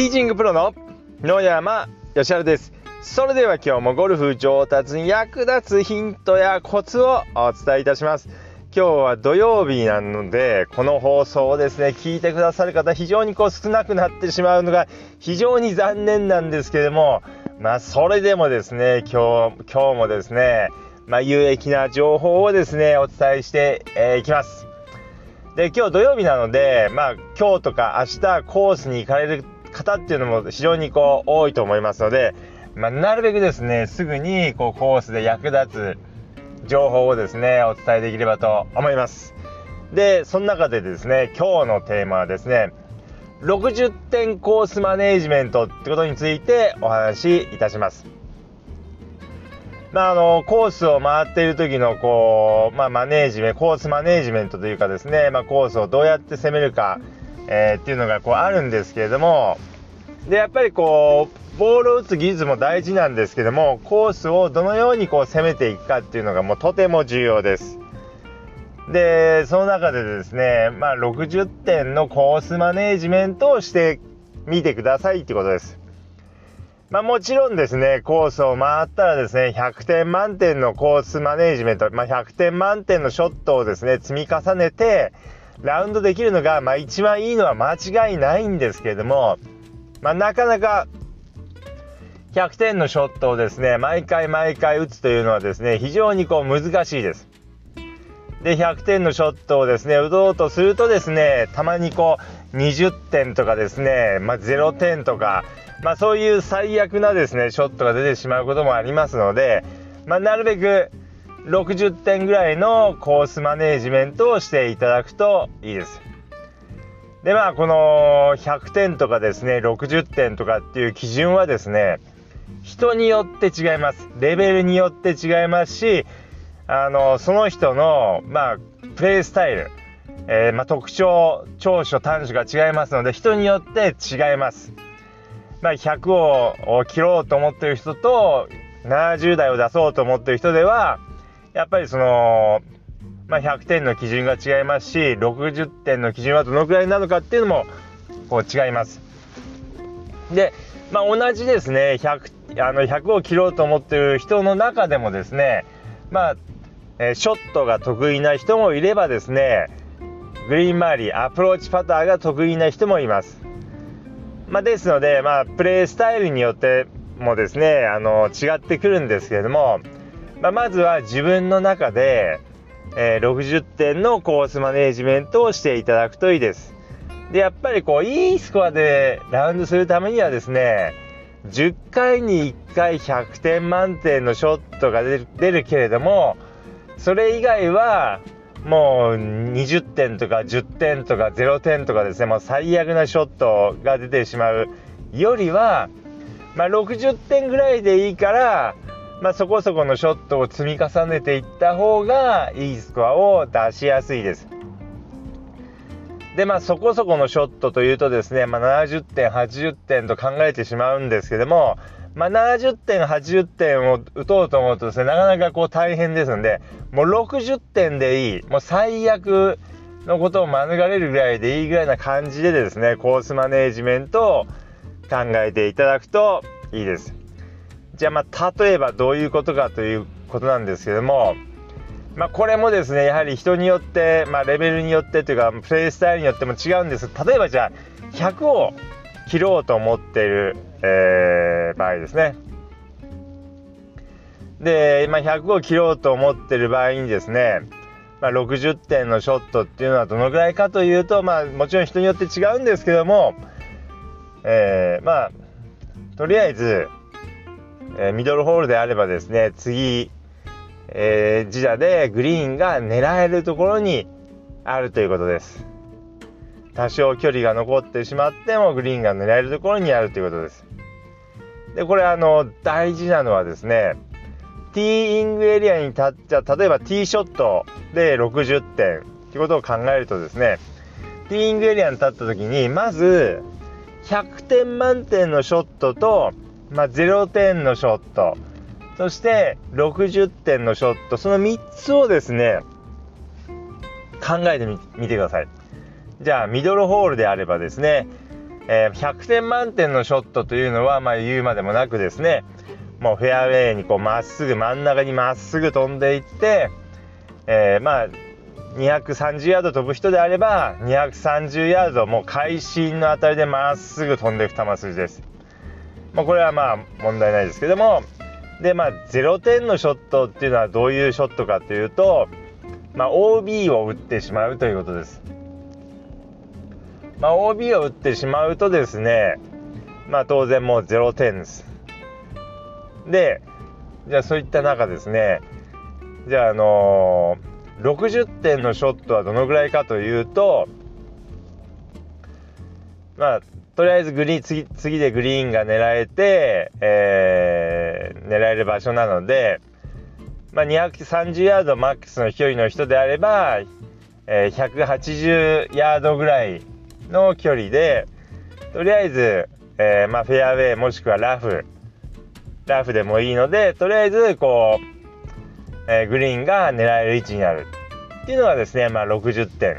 ティーチングプロの野山義晴です。それでは今日もゴルフ上達に役立つヒントやコツをお伝えいたします。今日は土曜日なのでこの放送をですね聞いてくださる方非常にこう少なくなってしまうのが非常に残念なんですけれどもまあそれでもですね今日今日もですねまあ、有益な情報をですねお伝えしてい、えー、きます。で今日土曜日なのでまあ今日とか明日コースに行かれる方っていうのも非常にこう多いと思いますので、まあ、なるべくですねすぐにこうコースで役立つ情報をですねお伝えできればと思います。でその中でですね今日のテーマはですね60点コースマネージメントってことについてお話しいたします。まあ、あのコースを回っている時のこう、まあ、マネージメントコースマネージメントというかですね、まあ、コースをどうやって攻めるか、えー、っていうのがこうあるんですけれどもでやっぱりこうボールを打つ技術も大事なんですけどもコースをどのようにこう攻めていくかっていうのがもうとても重要です。でその中でですね、まあ、60点のコースマネージメントをしてみてくださいってことです。まあ、もちろんですね、コースを回ったらですね、100点満点のコースマネージメント、まあ、100点満点のショットをですね、積み重ねて、ラウンドできるのが、まあ、一番いいのは間違いないんですけれども、まあ、なかなか100点のショットをですね、毎回毎回打つというのはですね、非常にこう難しいです。で、100点のショットをですね、打とうとするとですね、たまにこう、20点とかですね、まあ、0点とか、まあ、そういう最悪なですねショットが出てしまうこともありますので、まあ、なるべく60点ぐらいのコースマネージメントをしていただくといいです。でまあこの100点とかですね60点とかっていう基準はですね人によって違いますレベルによって違いますしあのその人のまあプレイスタイル、えー、まあ、特徴長所短所が違いますので人によって違います。まあ、100を切ろうと思ってる人と70台を出そうと思ってる人ではやっぱりその、まあ、100点の基準が違いますし60点の基準はどのくらいなのかっていうのもこう違います。で、まあ、同じですね 100, あの100を切ろうと思ってる人の中でもですねまあ、え、ショットが得意な人もいればですねグリーン周りアプローチパターが得意な人もいます。まあ、ですので、まあ、プレースタイルによってもですねあの違ってくるんですけれども、まあ、まずは自分の中で、えー、60点のコースマネージメントをしていただくといいです。でやっぱりこういいスコアでラウンドするためにはですね10回に1回100点満点のショットが出るけれどもそれ以外はもう20点とか10点とか0点とかですねもう最悪なショットが出てしまうよりは、まあ、60点ぐらいでいいから、まあ、そこそこのショットを積み重ねていった方がいいスコアを出しやすいです。でまあそこそこのショットというとですね、まあ、70点80点と考えてしまうんですけどもまあ、70点、80点を打とうと思うとですね、なかなかこう大変ですんで、もう60点でいい、もう最悪のことを免れるぐらいでいいぐらいな感じでですね、コースマネージメントを考えていただくといいです。じゃあ、まあ、例えばどういうことかということなんですけども、まあ、これもですね、やはり人によって、まあ、レベルによってというか、プレイスタイルによっても違うんです。例えばじゃあ、100を切ろうと思っている、えー、場合ですね。で、まあ、100を切ろうと思ってる場合にですね、まあ、60点のショットっていうのはどのぐらいかというと、まあ、もちろん人によって違うんですけども、えー、まあとりあえず、え、ミドルホールであればですね次、えー、自社でグリーンが狙えるところにあるということです。多少距離が残ってしまってもグリーンが狙えるところにあるということです。でこれあの大事なのはですねティーイングエリアに立っちゃ例えばティーショットで60点っていうことを考えるとですねティーイングエリアに立った時にまず100点満点のショットと、まあ、0点のショットそして60点のショットその3つをですね考えてみてください。じゃあミドルホールであればですね、えー、100点満点のショットというのは、まあ、言うまでもなくですねもうフェアウェイにこうまっすぐ真ん中にまっすぐ飛んでいって、えー、まあ230ヤード飛ぶ人であれば230ヤードもう会心のあたりでまっすぐ飛んでいく球筋です。まあ、これはまあ問題ないですけどもでまあ0点のショットっていうのはどういうショットかというと、まあ、OB を打ってしまうということです。まあ、OB を打ってしまうとですね、まあ、当然もう0点です。で、じゃあそういった中ですね、じゃあ、あのー、60点のショットはどのぐらいかというと、まあ、とりあえずグリーン次次でグリーンが狙えて、えー、狙える場所なので、まあ、230ヤードマックスの飛距離の人であれば、えー、180ヤードぐらいの距離でとりあえず、えー、まあ、フェアウェイもしくはラフラフでもいいのでとりあえずこう、えー、グリーンが狙える位置になる。っていうのがですね、まあ、60点、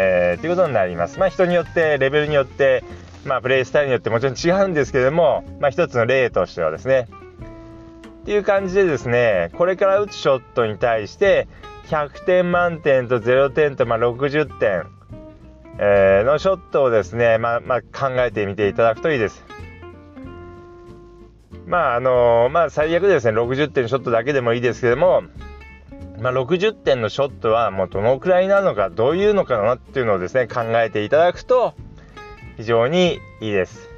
えー、っていうことになります。まあ、人によってレベルによって、まあ、プレイスタイルによってもちろん違うんですけども、まあ、一つの例としてはですねっていう感じでですねこれから打つショットに対して100点満点と0点と、まあ、60点えー、のショットをですね、まあ、まあ、考えてみていただくといいです。まああのまあ最悪ですね60点ショットだけでもいいですけども、まあ、60点のショットはもうどのくらいなのかどういうのかなっていうのをですね考えていただくと非常にいいです。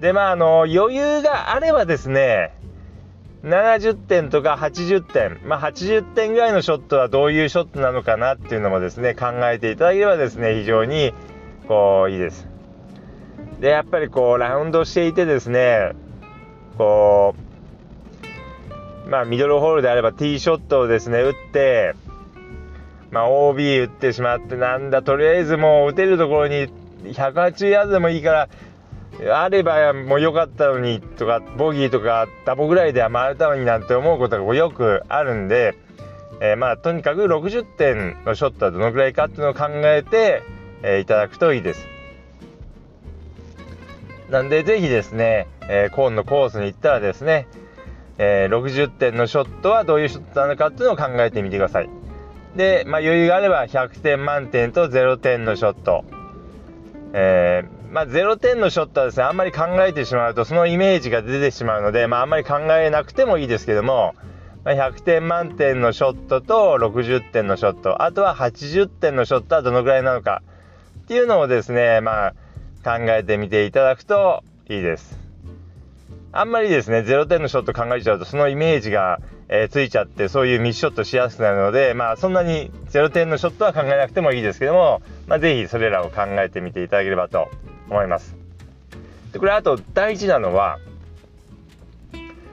でまああの余裕があればですね70点とか80点、まあ、80点ぐらいのショットはどういうショットなのかなっていうのもですね考えていただければですね非常にこういいです。でやっぱりこうラウンドしていてですねこうまあミドルホールであればティーショットをですね打ってまあ OB 打ってしまってなんだとりあえずもう打てるところに180ヤードでもいいからあればもう良かったのにとかボギーとかダボぐらいでは回れたのになんて思うことがよくあるんで、えー、まあとにかく60点のショットはどのぐらいかっていうのを考えて、えー、いただくといいです。なんでぜひですね、えー、コーンのコースに行ったらですね、えー、60点のショットはどういうショットなのかっていうのを考えてみてください。で、まあ、余裕があれば100点満点と0点のショット、えーまあ、0点のショットはですね、あんまり考えてしまうと、そのイメージが出てしまうので、まあ、あんまり考えなくてもいいですけども、ま、100点満点のショットと60点のショット、あとは80点のショットはどのぐらいなのかっていうのをですね、まあ、考えてみていただくといいです。あんまりですね、0点のショット考えちゃうと、そのイメージが、えー、ついちゃって、そういうミスショットしやすくなるので、まあ、そんなに0点のショットは考えなくてもいいですけども、まあ、ぜひそれらを考えてみていただければと思います。でこれあと大事なのは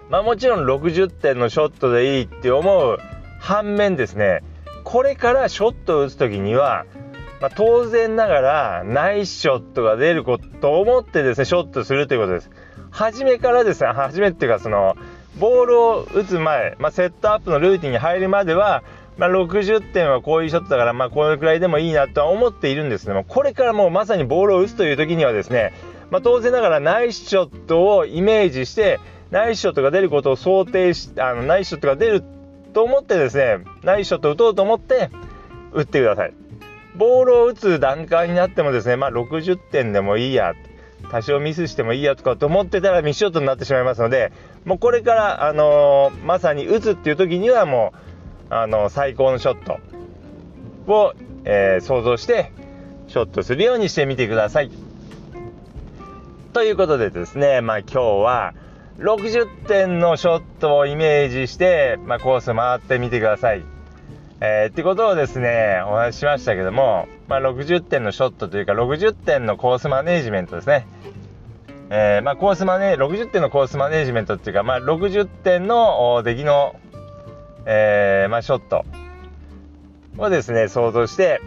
まあもちろん60点のショットでいいって思う反面ですねこれからショットを打つ時には、まあ、当然ながらナイスショットが出ることを思ってですねショットするということです。初めからですね初めっていうかそのボールを打つ前、まあ、セットアップのルーティンに入るまではまあ、60点はこういうショットだから、まあ、これくらいでもいいなとは思っているんですけども、これからもうまさにボールを打つという時にはですね、まあ、当然ながらナイスショットをイメージして、ナイスショットが出ることを想定し、あの、ナイスショットが出ると思ってですね、ナイスショットを打とうと思って打ってください。ボールを打つ段階になってもですね、ま、60点でもいいや、多少ミスしてもいいやとかと思ってたらミスショットになってしまいますので、もうこれから、あのー、まさに打つっていう時にはもう、あの最高のショットを、えー、想像してショットするようにしてみてください。ということでですね、まあ、今日は60点のショットをイメージして、まあ、コース回ってみてください。えー、ってことをですね、お話ししましたけども、まあ、60点のショットというか、60点のコースマネージメントですね。えー、まあ、コースマネ60点のコースマネージメントっていうか、まあ、60点の出来のえー、まあ、ショットをですね、想像して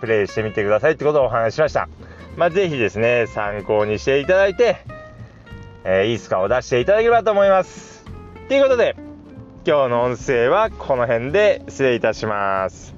プレイしてみてくださいってことをお話ししました。まあ、ぜひですね、参考にしていただいて、えー、いいスコアを出していただければと思います。ということで、今日の音声はこの辺で失礼いたします。